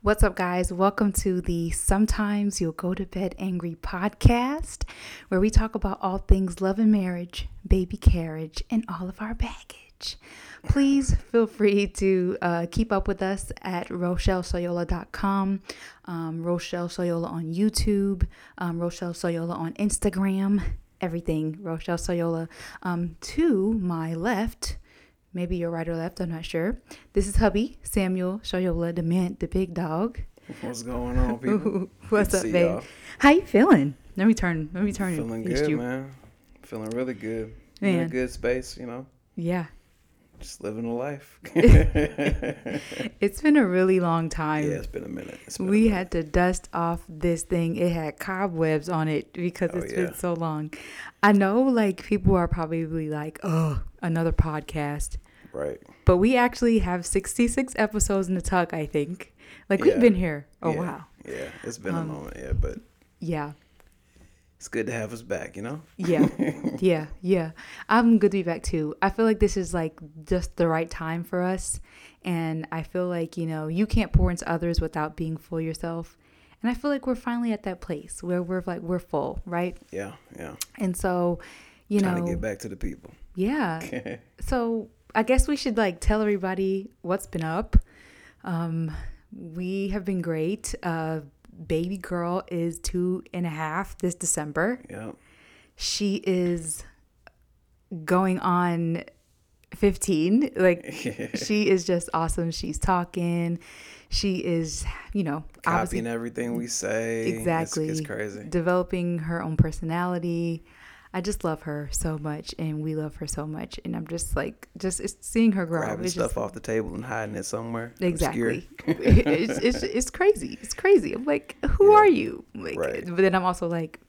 What's up, guys? Welcome to the Sometimes You'll Go to Bed Angry podcast, where we talk about all things love and marriage, baby carriage, and all of our baggage. Please feel free to uh, keep up with us at RochelleSoyola.com, um, Rochelle Soyola on YouTube, um, Rochelle Soyola on Instagram, everything Rochelle Soyola. Um, to my left, maybe your right or left, I'm not sure. This is hubby, Samuel Soyola, the man, the big dog. What's going on, people? What's Good up, babe? y'all. How you feeling? Let me turn. Let me turn. Feeling good, you. man. Feeling really good. In a good space, you know. Yeah, Just living a life. it's been a really long time. yeah, it's been a minute. Been a we minute. had to dust off this thing. It had cobwebs on it because Oh, it's yeah. been so long. I know, like people are probably like, "Oh, another podcast," right. but we actually have sixty-six episodes in the tuck. I think. Like we've been here a yeah. while. Yeah, it's been Um, a moment. Yeah, but Yeah, it's good to have us back. You know. yeah, yeah, yeah. I'm good to be back too. I feel like this is like just the right time for us, and I feel like you know you can't pour into others without being full yourself. And I feel like we're finally at that place where we're like we're full, right? Yeah, yeah. And so, you know Trying know, to get back to the people. yeah. So I guess we should like tell everybody what's been up. Um, we have been great. Uh, baby girl is two and a half this December. yeah. She is going on 15. Like, she is just awesome. She's talking. She is, you know, Copying everything we say. It's- Exactly. It's, crazy. developing her own personality. I just love her so much, and we love her so much. And I'm just like, just seeing her grow. Grabbing stuff just, off the table and hiding it somewhere. exactly. It's, it's it's crazy. It's crazy. I'm like, who Yeah. are you? Like, Right. but then I'm also like,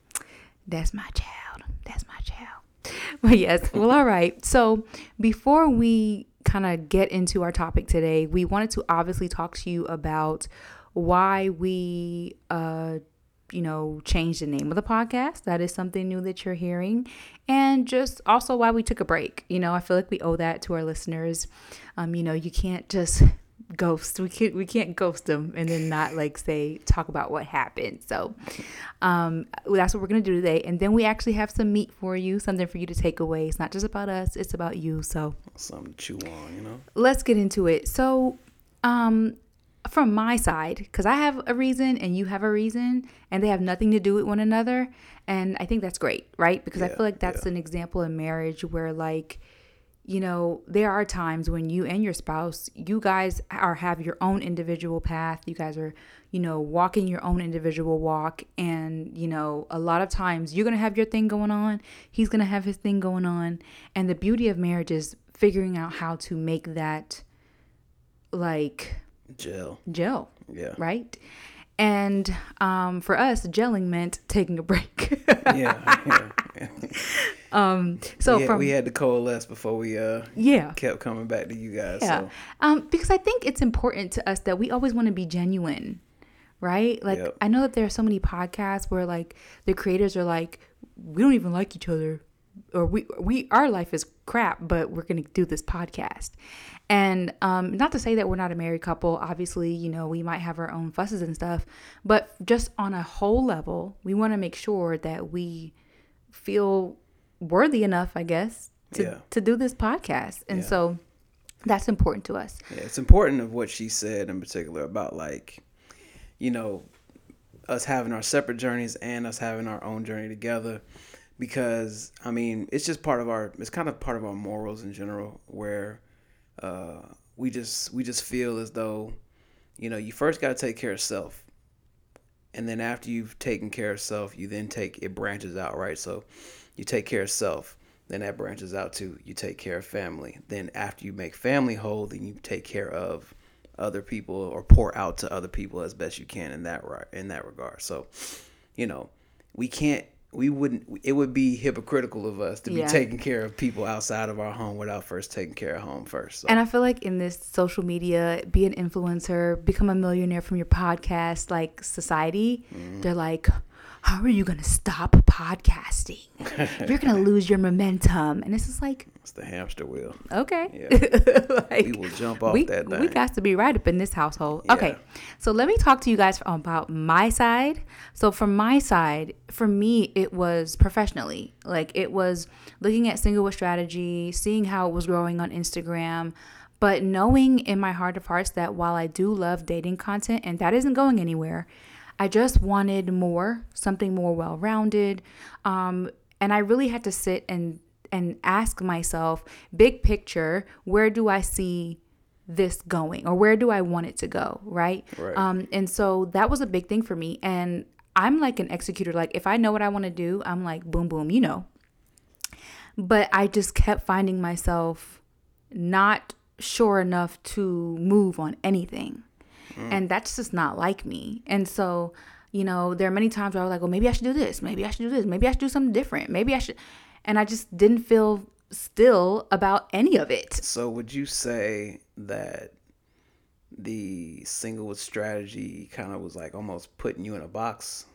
that's my child. That's my child. But yes, well, all right. So before we kind of get into our topic today, we wanted to obviously talk to you about why we, uh, you know, change the name of the podcast. That is something new that you're hearing, and just also why we took a break. You know, I feel like we owe that to our listeners. Um, you know, you can't just ghost. We can't we can't ghost them and then not like say talk about what happened. So um that's what we're gonna do today. And then we actually have some meat for you, something for you to take away. It's not just about us, it's about you. So Something to chew on, you know. let's get into it. So um from my side, because I have a reason and you have a reason, and they have nothing to do with one another. And I think that's great, right? Because I feel like that's yeah. an example in marriage where like you know there are times when you and your spouse you guys are have your own individual path you guys are you know walking your own individual walk and you know a lot of times you're gonna have your thing going on he's gonna have his thing going on and the beauty of marriage is figuring out how to make that like Gel. gel Yeah. right and um, for us gelling meant taking a break yeah. yeah, yeah. um so we, had, from we had to coalesce before we uh yeah kept coming back to you guys. Yeah. So Um, because I think it's important to us that we always want to be genuine, right? Like Yep. I know that there are so many podcasts where like the creators are like, we don't even like each other, or we we our life is crap, but we're gonna do this podcast. And um, not to say that we're not a married couple. Obviously, you know we might have our own fusses and stuff, but just on a whole level, we want to make sure that we feel worthy enough, I guess, to Yeah. to do this podcast. And Yeah. so that's important to us. yeah, it's important of what she said in particular about like, you know, us having our separate journeys and us having our own journey together. Because I mean, it's just part of our. It's kind of part of our morals in general, where uh, we just we just feel as though, you know, you first got to take care of self, and then after you've taken care of self, you then take it branches out, right? So, you take care of self, then that branches out to you take care of family. Then after you make family whole, then you take care of other people or pour out to other people as best you can in that right in that regard. So, you know, we can't we wouldn't it would be hypocritical of us to Yeah. be taking care of people outside of our home without first taking care of home first. So, And I feel like in this social media, be an influencer, become a millionaire from your podcast, like society, Mm-hmm. they're like, how are you going to stop podcasting? You're going to lose your momentum. And it's just like, It's the hamster wheel. Okay. Yeah. Like, we will jump off we, that thing. we got to be right up in this household. Yeah. Okay. So let me talk to you guys about my side. So from my side, for me, it was professionally. Like it was looking at single with strategy, seeing how it was growing on Instagram, but knowing in my heart of hearts that while I do love dating content and that isn't going anywhere, I just wanted more, something more well rounded. Um, and I really had to sit and and ask myself, big picture, where do I see this going or where do I want it to go, right? Right. Um, and so that was a big thing for me. And I'm like an executor. Like if I know what I want to do, I'm like boom, boom, you know. But I just kept finding myself not sure enough to move on anything. Mm. And that's just not like me. And so, you know, there are many times where I was like, well, maybe I should do this. Maybe I should do this. Maybe I should do something different. Maybe I should. And I just didn't feel still about any of it. So would you say that the single with strategy kind of was like almost putting you in a box?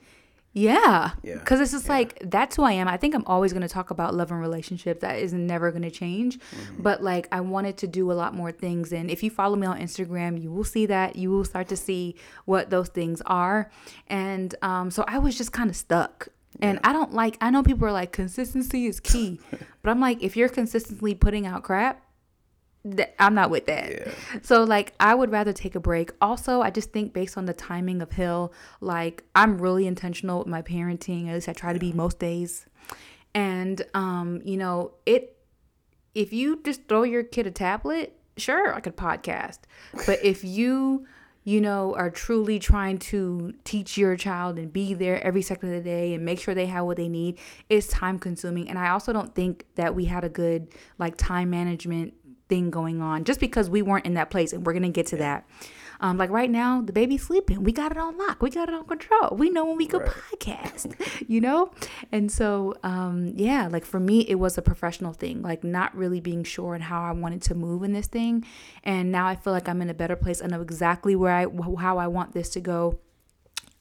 Yeah. Yeah, Because it's just yeah. like, that's who I am. I think I'm always going to talk about love and relationships. That is never going to change. Mm-hmm. But like, I wanted to do a lot more things. And if you follow me on Instagram, you will see that. You will start to see what those things are. And um, so I was just kind of stuck. And I don't like, I know people are like, consistency is key. but I'm like, if you're consistently putting out crap, th- I'm not with that. Yeah. So like I would rather take a break. Also, I just think based on the timing of Hill, like I'm really intentional with my parenting. At least I try to be most days. And um, you know, it if you just throw your kid a tablet, sure, I could podcast. But if you you know, are truly trying to teach your child and be there every second of the day and make sure they have what they need, it's time consuming. And I also don't think that we had a good like time management thing going on just because we weren't in that place. And we're to get to that. Um, like right now, the baby's sleeping. We got it on lock. We got it on control. We know when we could Right. podcast, you know? And so, um, yeah, like for me, it was a professional thing, like not really being sure and how I wanted to move in this thing. And now I feel like I'm in a better place. I know exactly where I, how I want this to go.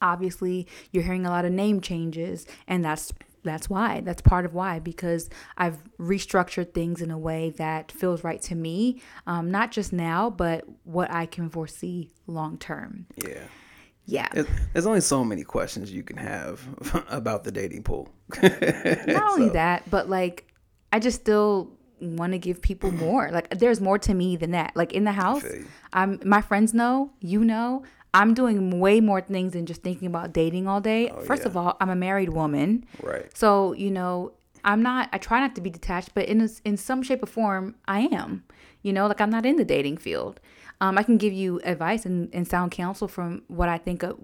Obviously, you're hearing a lot of name changes, and that's that's why. That's part of why because I've restructured things in a way that feels right to me, um, not just now, but what I can foresee long term. Yeah. Yeah. There's only so many questions you can have about the dating pool. not only that, but like I just still want to give people more. Like there's more to me than that. Like in the house. I'm my friends know, you know, I'm doing way more things than just thinking about dating all day. First yeah. of all, I'm a married woman. Right. So, you know, I'm not I try not to be detached, but in a, in some shape or form, I am. You know, like I'm not in the dating field. Um, I can give you advice and, and sound counsel from what I think of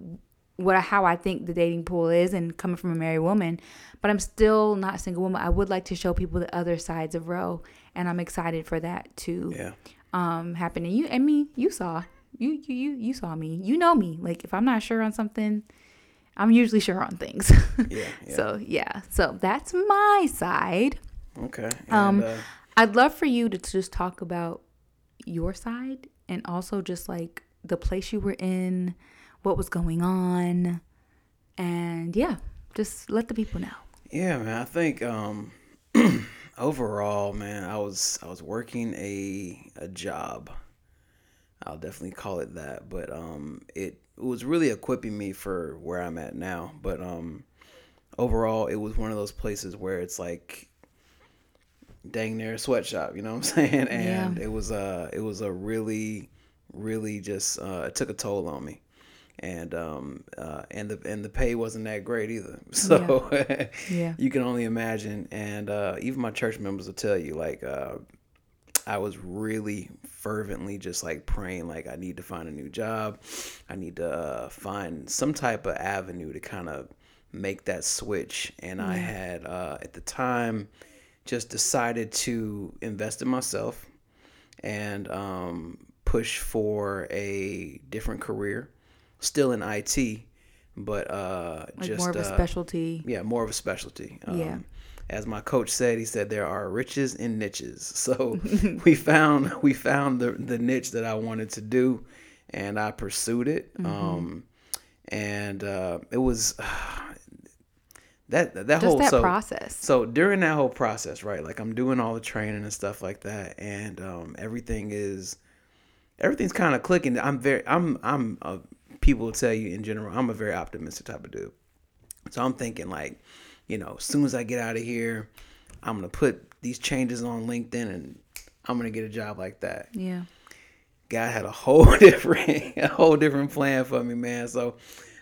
what how I think the dating pool is and coming from a married woman, but I'm still not a single woman. I would like to show people the other sides of Roe, and I'm excited for that to Yeah. um happen. And you and me, you saw you you you you saw me. You know me. Like if I'm not sure on something, I'm usually sure on things. Yeah. yeah. So yeah, so that's my side. okay. And, Um, uh, I'd love for you to just talk about your side and also just like the place you were in, what was going on, and yeah, just let the people know. Yeah, man. I think um, overall, man, I was I was working a a job. I'll definitely call it that, but um, it, it was really equipping me for where I'm at now. But um, overall, it was one of those places where it's like dang near a sweatshop, you know what I'm saying? And it was uh it was a really really just uh it took a toll on me. And um uh and the and the pay wasn't that great either. So Yeah. you can only imagine and uh even my church members will tell you like uh I was really fervently just like praying like I need to find a new job. I need to uh, find some type of avenue to kind of make that switch and I had uh at the time just decided to invest in myself and um, push for a different career, still in IT, but uh, Like just more of a uh, specialty. yeah, more of a specialty. Um, Yeah. As my coach said, he said there are riches in niches. So we found we found the the niche that I wanted to do, and I pursued it. Mm-hmm. Um, and uh, it was that that Just whole that so, process. So during that whole process, right? Like I'm doing all the training and stuff like that, and um, everything is everything's kind of clicking. I'm very I'm I'm uh, people will tell you in general I'm a very optimistic type of dude. So I'm thinking like, you know, as soon as I get out of here, I'm gonna put these changes on LinkedIn and I'm gonna get a job like that. Yeah. God had a whole different a whole different plan for me, man. So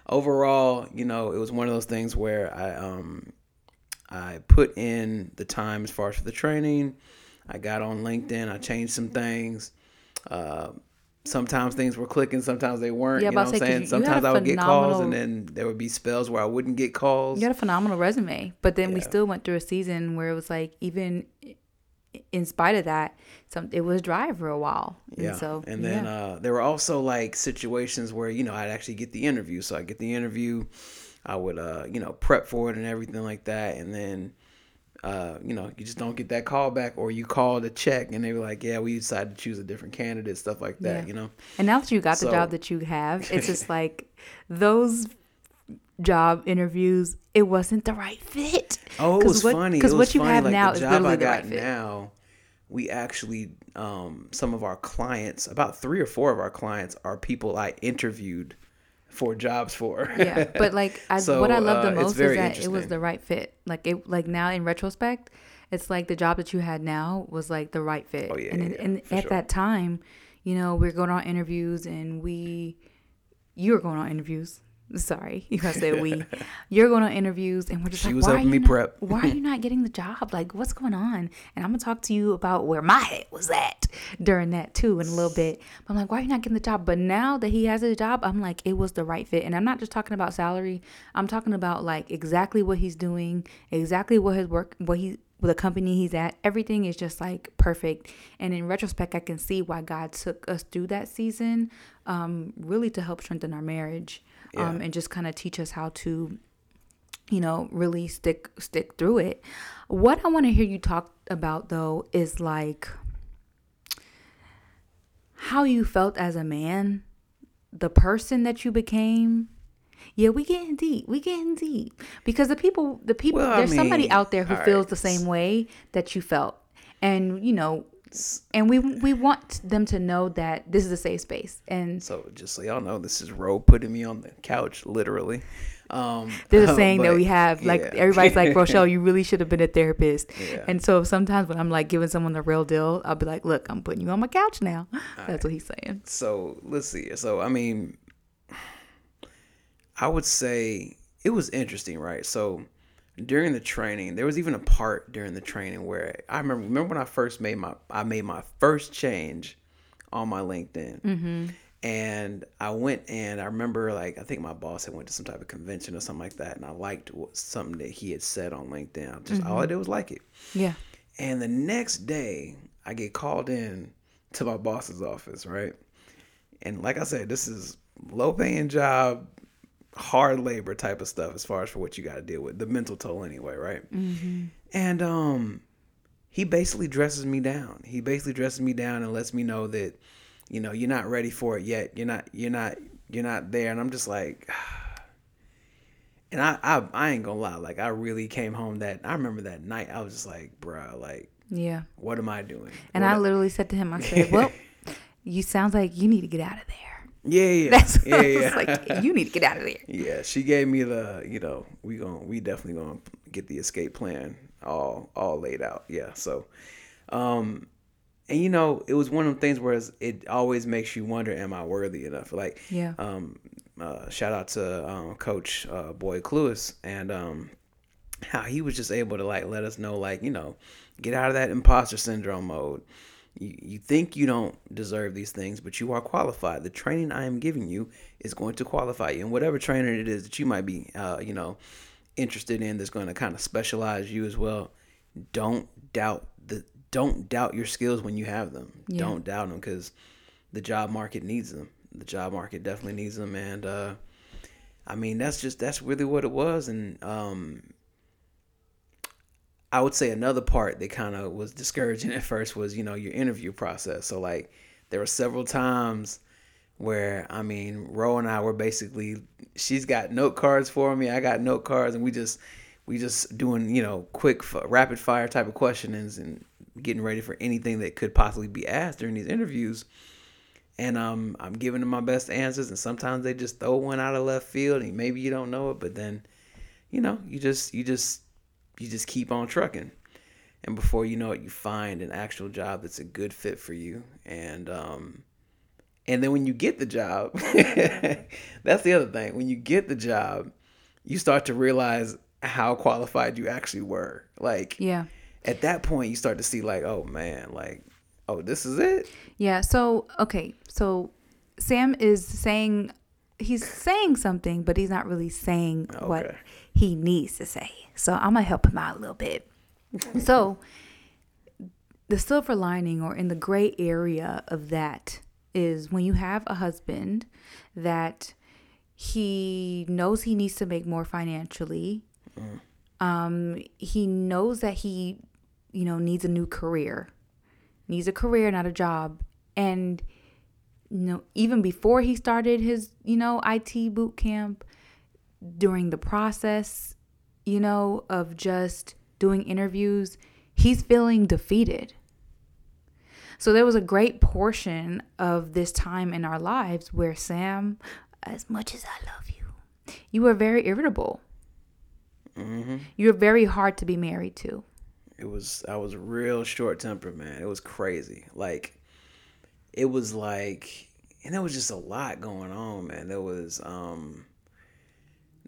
overall, you know, it was one of those things where I um I put in the time as far as for the training. I got on LinkedIn. I changed some things. Uh, sometimes things were clicking. Sometimes they weren't. Yeah, you know what I'm saying? had Sometimes I would get calls, and then there would be spells where I wouldn't get calls. You got a phenomenal resume, but then we still went through a season where it was like even in spite of that, some it was dry for a while. Yeah. And so and then yeah. uh, there were also like situations where you know I'd actually get the interview. So I get the interview, I would uh, you know prep for it and everything like that, and then. Uh, you know, you just don't get that call back, or you call to check, and they were like, "Yeah, we decided to choose a different candidate," stuff like that. Yeah. You know, And now that you got the job that you have, it's just like those job interviews, it wasn't the right fit. Oh, it was what- funny. 'cause It what you funny. have like, now the is job literally I the got right fit. now. We actually, um, some of our clients, about three or four of our clients, are people I interviewed for jobs for. Yeah, but like I, So, what I love the uh, most is that it was the right fit. Like it, like now in retrospect, it's like the job that you had now was like the right fit. Oh, yeah, and yeah, and, and at sure. that time, you know, we are going on interviews and we, you were going on interviews. Sorry, you gotta say we. You're going on interviews and we're just She like, was why helping are you me not- prep. why are you not getting the job? Like, what's going on? And I'm gonna talk to you about where my head was at during that too in a little bit. But I'm like, why are you not getting the job? But now that he has a job, I'm like, it was the right fit. And I'm not just talking about salary. I'm talking about like exactly what he's doing, exactly what his work, what he, the company he's at. Everything is just like perfect. And in retrospect, I can see why God took us through that season, um, really to help strengthen our marriage, um, and just kind of teach us how to you know really stick stick through it. What i want to hear you talk about though is like how you felt as a man the person that you became. Yeah we getting deep we getting deep. Because the people the people Well, there's somebody out there who feels right. the same way that you felt. And you know and we we want them to know that this is a safe space and So just so y'all know, this is Ro putting me on the couch, literally. Um, There's a saying that but, we have, like yeah. everybody's like, Rochelle, you really should have been a therapist. Yeah. And so sometimes when I'm like giving someone the real deal, I'll be like, look, I'm putting you on my couch now. That's what he's saying. so let's see. So I mean, I would say it was interesting, right? So during the training, there was even a part during the training where I remember. Remember when I first made my I made my first change on my LinkedIn, Mm-hmm. and I went and I remember like I think my boss had went to some type of convention or something like that, and I liked what, something that he had said on LinkedIn. Just all I Mm-hmm. did was like it. Yeah. And the next day, I get called in to my boss's office, right? And like I said, this is low paying job, hard labor type of stuff as far as for what you got to deal with, the mental toll anyway, right? And um, he basically dresses me down. He basically dresses me down and lets me know that, you know, you're not ready for it yet. You're not. You're not. You're not there. And I'm just like. And I, I, I ain't gonna lie. Like I really came home that. I remember that night. I was just like, bruh, like Yeah. what am I doing? And What I literally said to him, I said, well, you sounds like you need to get out of there. Yeah, yeah, That's yeah, I yeah. like, you need to get out of there. yeah, she gave me the, you know, we going to we definitely gonna get the escape plan all all laid out. Yeah, so, um, and you know, it was one of the things where it always makes you wonder, am I worthy enough? Like, Yeah. um, uh, shout out to um, Coach uh, Boyd Lewis and um, how he was just able to like let us know, like you know, get out of that imposter syndrome mode. You, you think you don't deserve these things, but you are qualified. The training I am giving you is going to qualify you, and whatever training it is that you might be, uh, you know, interested in, that's going to kind of specialize you as well. Don't doubt the don't doubt your skills when you have them. Yeah. Don't doubt them because the job market needs them. The job market definitely needs them, and uh, I mean that's just that's really what it was. And um, I would say another part that kind of was discouraging at first was you know your interview process. So like there were several times where I mean Ro and I were basically she's got note cards for me, I got note cards, and we just we just doing you know quick rapid fire type of questionings and getting ready for anything that could possibly be asked during these interviews and um, I'm giving them my best answers, and sometimes they just throw one out of left field, and maybe you don't know it, but then, you know, you just you just you just keep on trucking, and before you know it, you find an actual job that's a good fit for you, and um, and then when you get the job, that's the other thing. When you get the job, you start to realize how qualified you actually were. Like, yeah, at that point, you start to see like, oh man, like Oh, this is it? Yeah. So, okay. So Sam is saying, he's saying something, but he's not really saying okay. what he needs to say. So I'm going to help him out a little bit. so, the silver lining or in the gray area of that is when you have a husband that he knows he needs to make more financially. Mm. Um, he knows that he, you know, needs a new career needs a career, not a job. And you know, even before he started his, you know, IT boot camp, during the process, you know, of just doing interviews, he's feeling defeated. So there was a great portion of this time in our lives where Sam, as much as I love you, you were very irritable. Mm-hmm. You were very hard to be married to. It was I was real short tempered, man. It was crazy. Like it was like and there was just a lot going on, man. There was um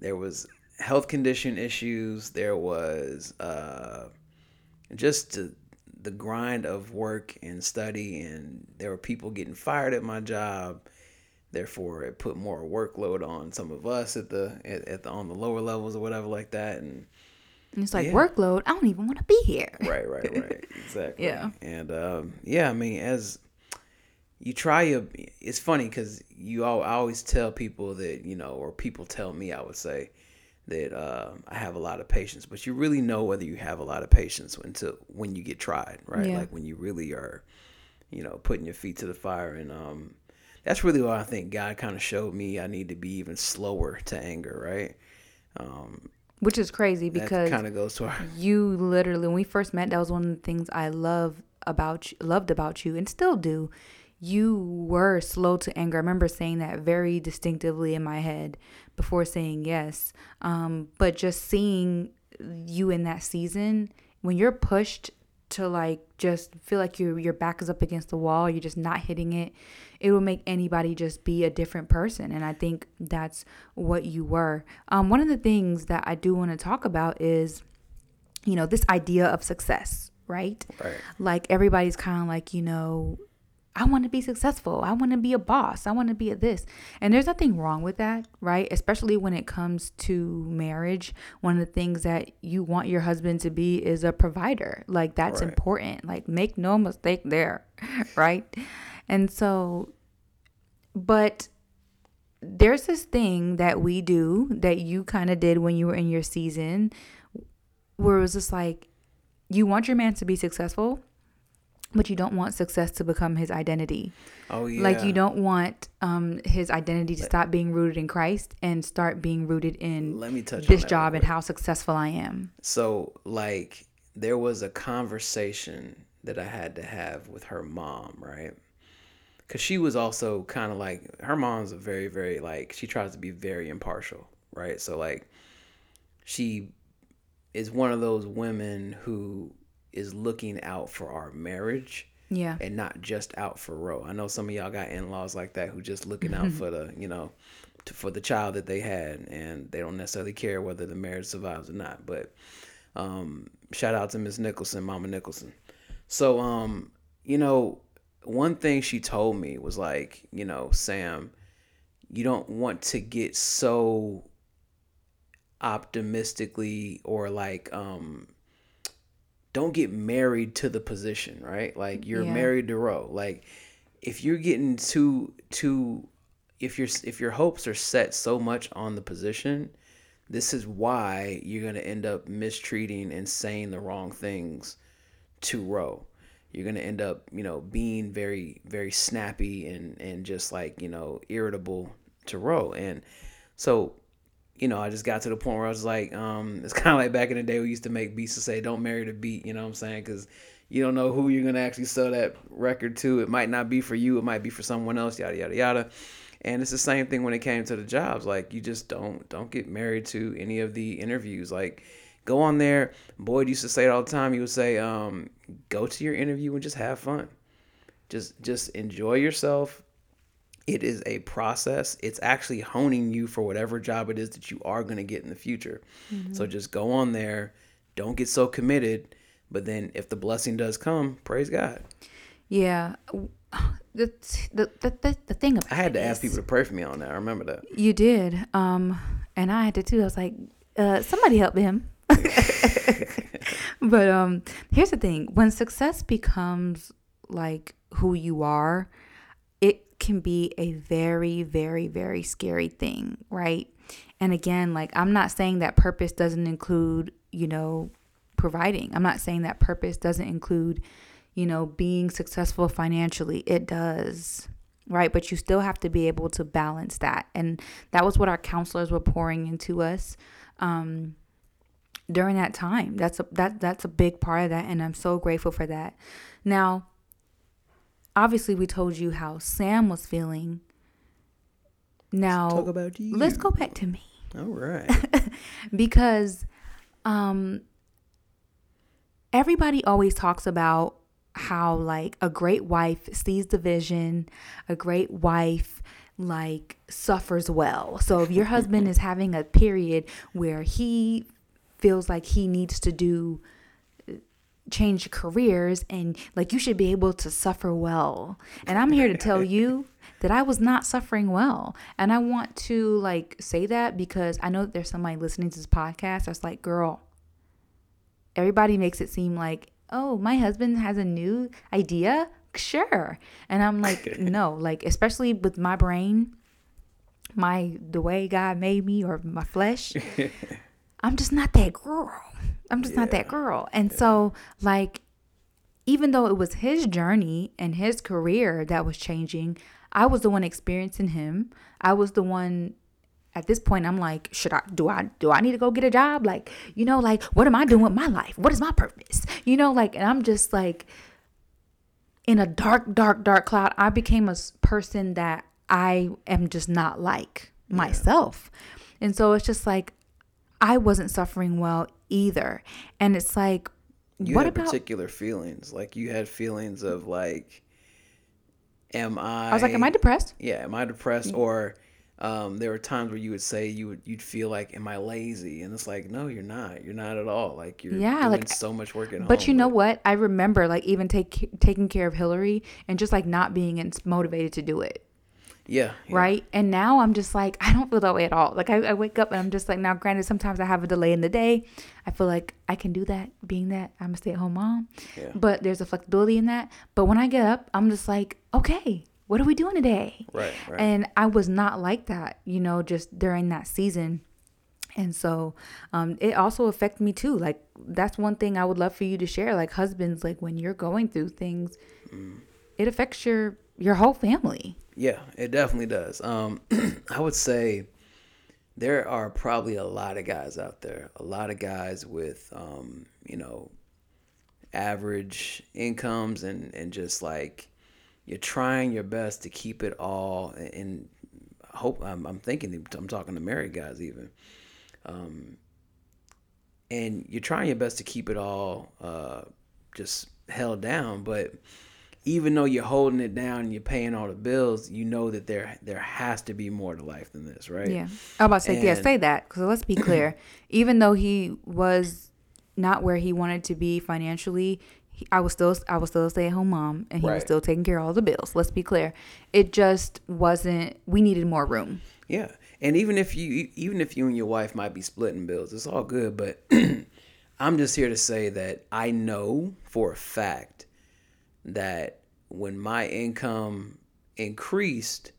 there was health condition issues, there was uh just the grind of work and study and there were people getting fired at my job therefore it put more workload on some of us at the at, at the on the lower levels or whatever like that and and it's like yeah. workload. I don't even want to be here. Right, right, right. Exactly. yeah. And um, yeah, I mean, as you try your, it's funny because you all I always tell people that you know, or people tell me, I would say that uh, I have a lot of patience, but you really know whether you have a lot of patience until when you get tried, right? Yeah. Like when you really are, you know, putting your feet to the fire, and um, that's really what I think God kind of showed me. I need to be even slower to anger, right? Um, which is crazy because kind of goes to our you literally when we first met that was one of the things I love about you, loved about you and still do. You were slow to anger. I remember saying that very distinctively in my head before saying yes. Um, but just seeing you in that season when you're pushed to like just feel like your your back is up against the wall, you're just not hitting it, it will make anybody just be a different person. And I think that's what you were. Um, one of the things that I do want to talk about is, you know, this idea of success, right? Right. Like everybody's kind of like, you know, I want to be successful. I want to be a boss. I want to be a this. And there's nothing wrong with that, right? Especially when it comes to marriage. One of the things that you want your husband to be is a provider. Like that's right. important. Like make no mistake there, right? And so but there's this thing that we do that you kind of did when you were in your season where it was just like you want your man to be successful but you don't want success to become his identity. Oh yeah. Like you don't want um his identity to stop being rooted in Christ and start being rooted in Let me touch this job and how successful I am. So like there was a conversation that I had to have with her mom, right? Cuz she was also kind of like her mom's a very very like she tries to be very impartial, right? So like she is one of those women who is looking out for our marriage. Yeah. And not just out for Roe. I know some of y'all got in-laws like that who just looking out for the, you know, to, for the child that they had and they don't necessarily care whether the marriage survives or not. But um, shout out to Miss Nicholson, Mama Nicholson. So um, you know, one thing she told me was like, you know, Sam, you don't want to get so optimistically or like um don't get married to the position, right? Like you're yeah. married to Roe. Like if you're getting too too if your if your hopes are set so much on the position, this is why you're gonna end up mistreating and saying the wrong things to Roe. You're gonna end up, you know, being very, very snappy and and just like, you know, irritable to Roe. And so you know, I just got to the point where I was like, um, it's kind of like back in the day we used to make beats to say, "Don't marry the beat," you know what I'm saying? Because you don't know who you're gonna actually sell that record to. It might not be for you. It might be for someone else. Yada yada yada. And it's the same thing when it came to the jobs. Like you just don't don't get married to any of the interviews. Like go on there. Boyd used to say it all the time. He would say, um, go to your interview and just have fun. Just just enjoy yourself. It is a process. It's actually honing you for whatever job it is that you are going to get in the future. Mm-hmm. So just go on there. Don't get so committed. But then if the blessing does come, praise God. Yeah the the the, the thing about I had to ask people to pray for me on that. I remember that. You did. Um and I had to too. I was like, uh, somebody help him. but um here's the thing. When success becomes like who you are, can be a very, very, very scary thing, right? And again, like I'm not saying that purpose doesn't include, you know, providing. I'm not saying that purpose doesn't include you know, being successful financially. It does, right? But you still have to be able to balance that. And that was what our counselors were pouring into us. Um, during that time that's a that that's a big part of that and i'm so grateful for that now obviously we told you how sam was feeling. Now let's talk about you. let's go back to me. All right. Because um everybody always talks about how like a great wife sees the vision, a great wife like suffers well. So if your husband is having a period where he feels like he needs to do change careers and like you should be able to suffer well. And I'm here to tell you that I was not suffering well. And I want to like say that because I know that there's somebody listening to this podcast that's like, girl, everybody makes it seem like oh, my husband has a new idea? Sure. And I'm like, no, like, especially with my brain, my, the way God made me or my flesh, I'm just not that girl. I'm just yeah. not that girl. And yeah. so, like, even though it was his journey and his career that was changing, I was the one experiencing him. I was the one at this point i'm like should i do i do i need to go get a job like you know like what am i doing with my life what is my purpose you know like and i'm just like in a dark dark dark cloud i became a person that i am just not like myself yeah. and so it's just like i wasn't suffering well either and it's like you what had about particular feelings like you had feelings of like am i i was like am i depressed yeah am i depressed or um, there were times where you would say you would you'd feel like, "Am I lazy?" And it's like, no, you're not. You're not at all. Like you're yeah, like so much work at but home. But you know what? I remember like even take taking care of Hillary and just like not being motivated to do it. Yeah, yeah, Right. And now I'm just like, I don't feel that way at all. Like I, I, wake up and I'm just like, now granted, sometimes I have a delay in the day. I feel like I can do that being that I'm a stay at home mom. Yeah. But there's a flexibility in that. But when I get up, I'm just like, okay, what are we doing today? Right, right. And I was not like that, you know, just during that season. And so um, it also affected me too. Like that's one thing I would love for you to share. Like husbands, like when you're going through things, mm. it affects your your whole family. Yeah, it definitely does. Um, I would say there are probably a lot of guys out there, a lot of guys with, um, you know, average incomes and and just like you're trying your best to keep it all and hope I'm, I'm thinking I'm talking to married guys even um, and you're trying your best to keep it all uh, just held down but even though you're holding it down and you're paying all the bills, you know that there there has to be more to life than this, right? Yeah, I am about to say, and, yeah, say that because let's be clear. even though he was not where he wanted to be financially, I was still I was still a stay at home mom, and he right. was still taking care of all the bills. Let's be clear, it just wasn't. We needed more room. Yeah, and even if you even if you and your wife might be splitting bills, it's all good. But I'm just here to say that I know for a fact that when my income increased,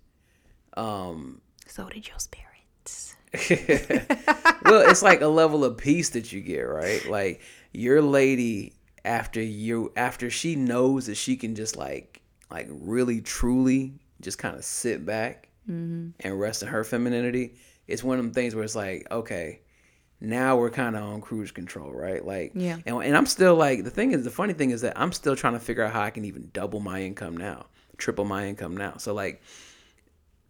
um, so did your spirits. well, it's like a level of peace that you get, right? Like your lady after you after she knows that she can just like like really truly just kind of sit back mm-hmm. and rest in her femininity it's one of them things where it's like, okay, now we're kind of on cruise control, right? Like, Yeah. And, and I'm still like, the thing is, the funny thing is that I'm still trying to figure out how I can even double my income now, triple my income now. So like,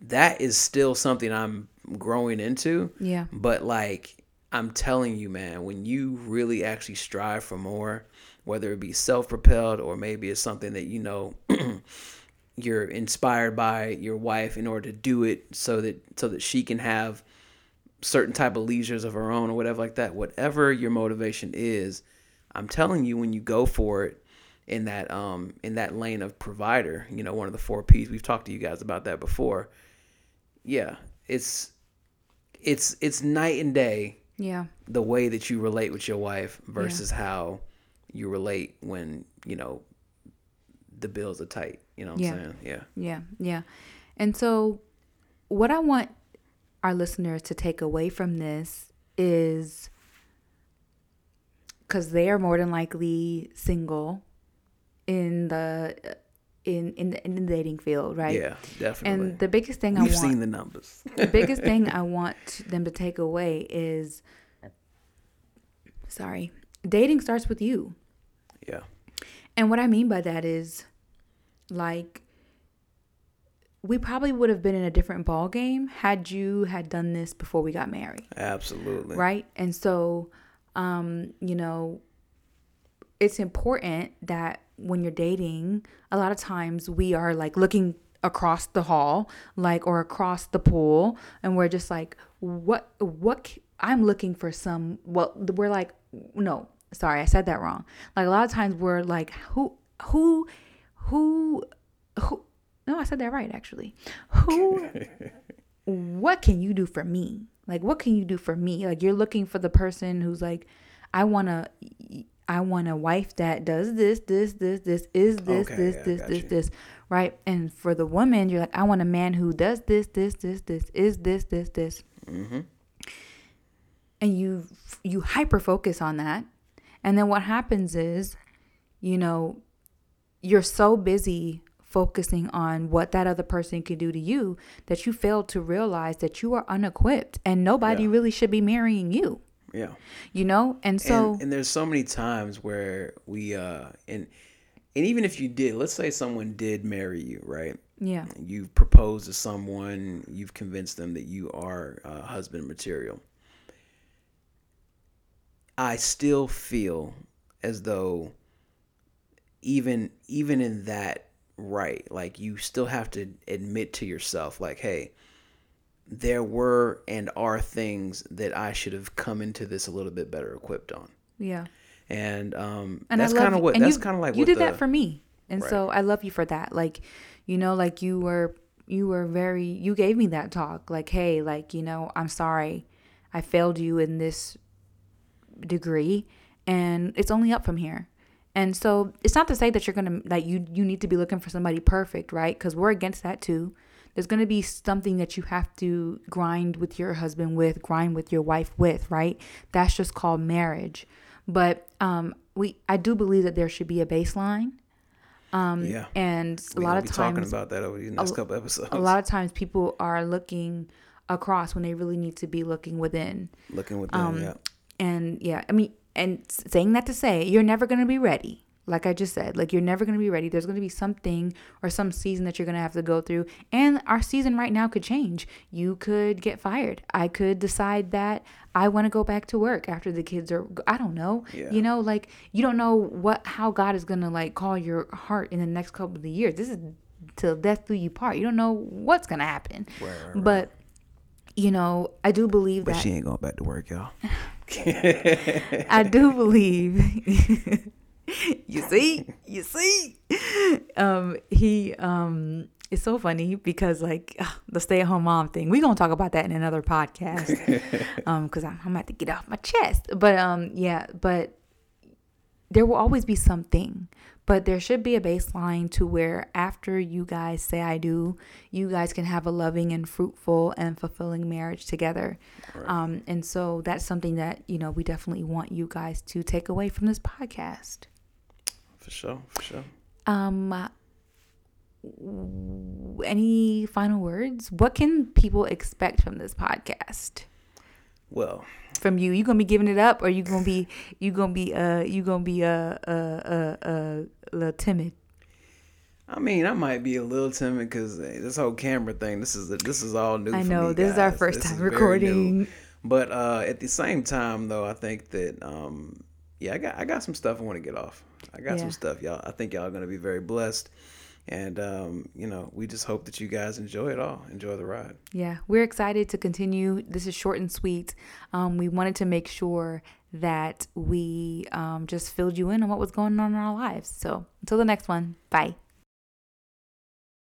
that is still something I'm growing into. Yeah. But like, I'm telling you, man, when you really actually strive for more, whether it be self propelled or maybe it's something that you know you're inspired by your wife in order to do it so that so that she can have certain type of leisures of her own or whatever like that whatever your motivation is i'm telling you when you go for it in that um in that lane of provider you know one of the four p's we've talked to you guys about that before yeah it's it's it's night and day Yeah. the way that you relate with your wife versus how you relate when you know the bills are tight you know what Yeah. i'm saying yeah Yeah, yeah. And so, what I want our listeners to take away from this is because they are more than likely single in the in in the, in the dating field, right? yeah definitely And the biggest thing I we've want seen the numbers the biggest thing I want them to take away is sorry, dating starts with you. yeah And what I mean by that is like we probably would have been in a different ball game had you had done this before we got married, absolutely right? And so um, you know, it's important that when you're dating, a lot of times we are like looking across the hall, like or across the pool, and we're just like, what, what? I'm looking for some. Well, we're like, no, sorry, I said that wrong. Like a lot of times we're like, who, who, who, who? No, I said that right actually. Who? what can you do for me? Like, what can you do for me? Like, you're looking for the person who's like, I want to, I want a wife that does this, this, this, this, is this, Okay, this, yeah, this, this, you. this, right? And for the woman, you're like, I want a man who does this, this, this, this, is this, this, this, mm-hmm. and you you hyper focus on that, and then what happens is, you know, you're so busy focusing on what that other person can do to you that you fail to realize that you are unequipped and nobody Yeah. really should be marrying you. Yeah. You know? And so and, and there's so many times where we uh and and even if you did let's say someone did marry you right? Yeah. You've proposed to someone you've convinced them that you are uh, husband material. I still feel as though even even in that right. Like you still have to admit to yourself like hey there were and are things that i should have come into this a little bit better equipped on. Yeah. And um and that's kind of what that's you- kind of like you did the, that for me. And so i love you for that. Like you know like you were you were very you gave me that talk. Like hey like you know i'm sorry. I failed you in this degree and it's only up from here and so it's not to say that you're gonna that you you need to be looking for somebody perfect right? Because we're against that too. There's gonna be something that you have to grind with your husband with grind with your wife with right? That's just called marriage. But um we i do believe that there should be a baseline. Um Yeah. and a We're lot of be talking times about that over the next couple episodes. a lot of times people are looking across when they really need to be looking within. Looking within. um, yeah. and yeah, I mean, and saying that to say you're never going to be ready. Like I just said, like you're never going to be ready. There's going to be something or some season that you're going to have to go through. And our season right now could change. You could get fired. I could decide that I want to go back to work after the kids are I don't know. Yeah. You know, like you don't know what how God is going to like call your heart in the next couple of years. This is till death do you part. You don't know what's going to happen. Right, right, right. But you know, I do believe But that she ain't going back to work, y'all. I do believe. you see, you see. Um, he um, it's so funny because like ugh, the stay-at-home mom thing. We gonna talk about that in another podcast. um, because I'm, I'm about to get off my chest. But um, yeah, but there will always be something. But there should be a baseline to where after you guys say I do, you guys can have a loving and fruitful and fulfilling marriage together. Um, and so that's something that, you know, we definitely want you guys to take away from this podcast. For sure, for sure. Um, any final words? What can people expect from this podcast? Well, from you, you gonna be giving it up, or you gonna be you gonna be uh you gonna be uh uh uh, uh a little timid? I mean, I might be a little timid because this whole camera thing. This is this is all new. I know me, this guys. is our first this time recording. But uh, at the same time, though, I think that um, yeah, I got I got some stuff I want to get off. I got yeah. some stuff, y'all. I think y'all are gonna be very blessed. And um, you know, we just hope that you guys enjoy it all. Enjoy the ride. Yeah, we're excited to continue. This is short and sweet. Um, we wanted to make sure that we um, just filled you in on what was going on in our lives. So until the next one, bye.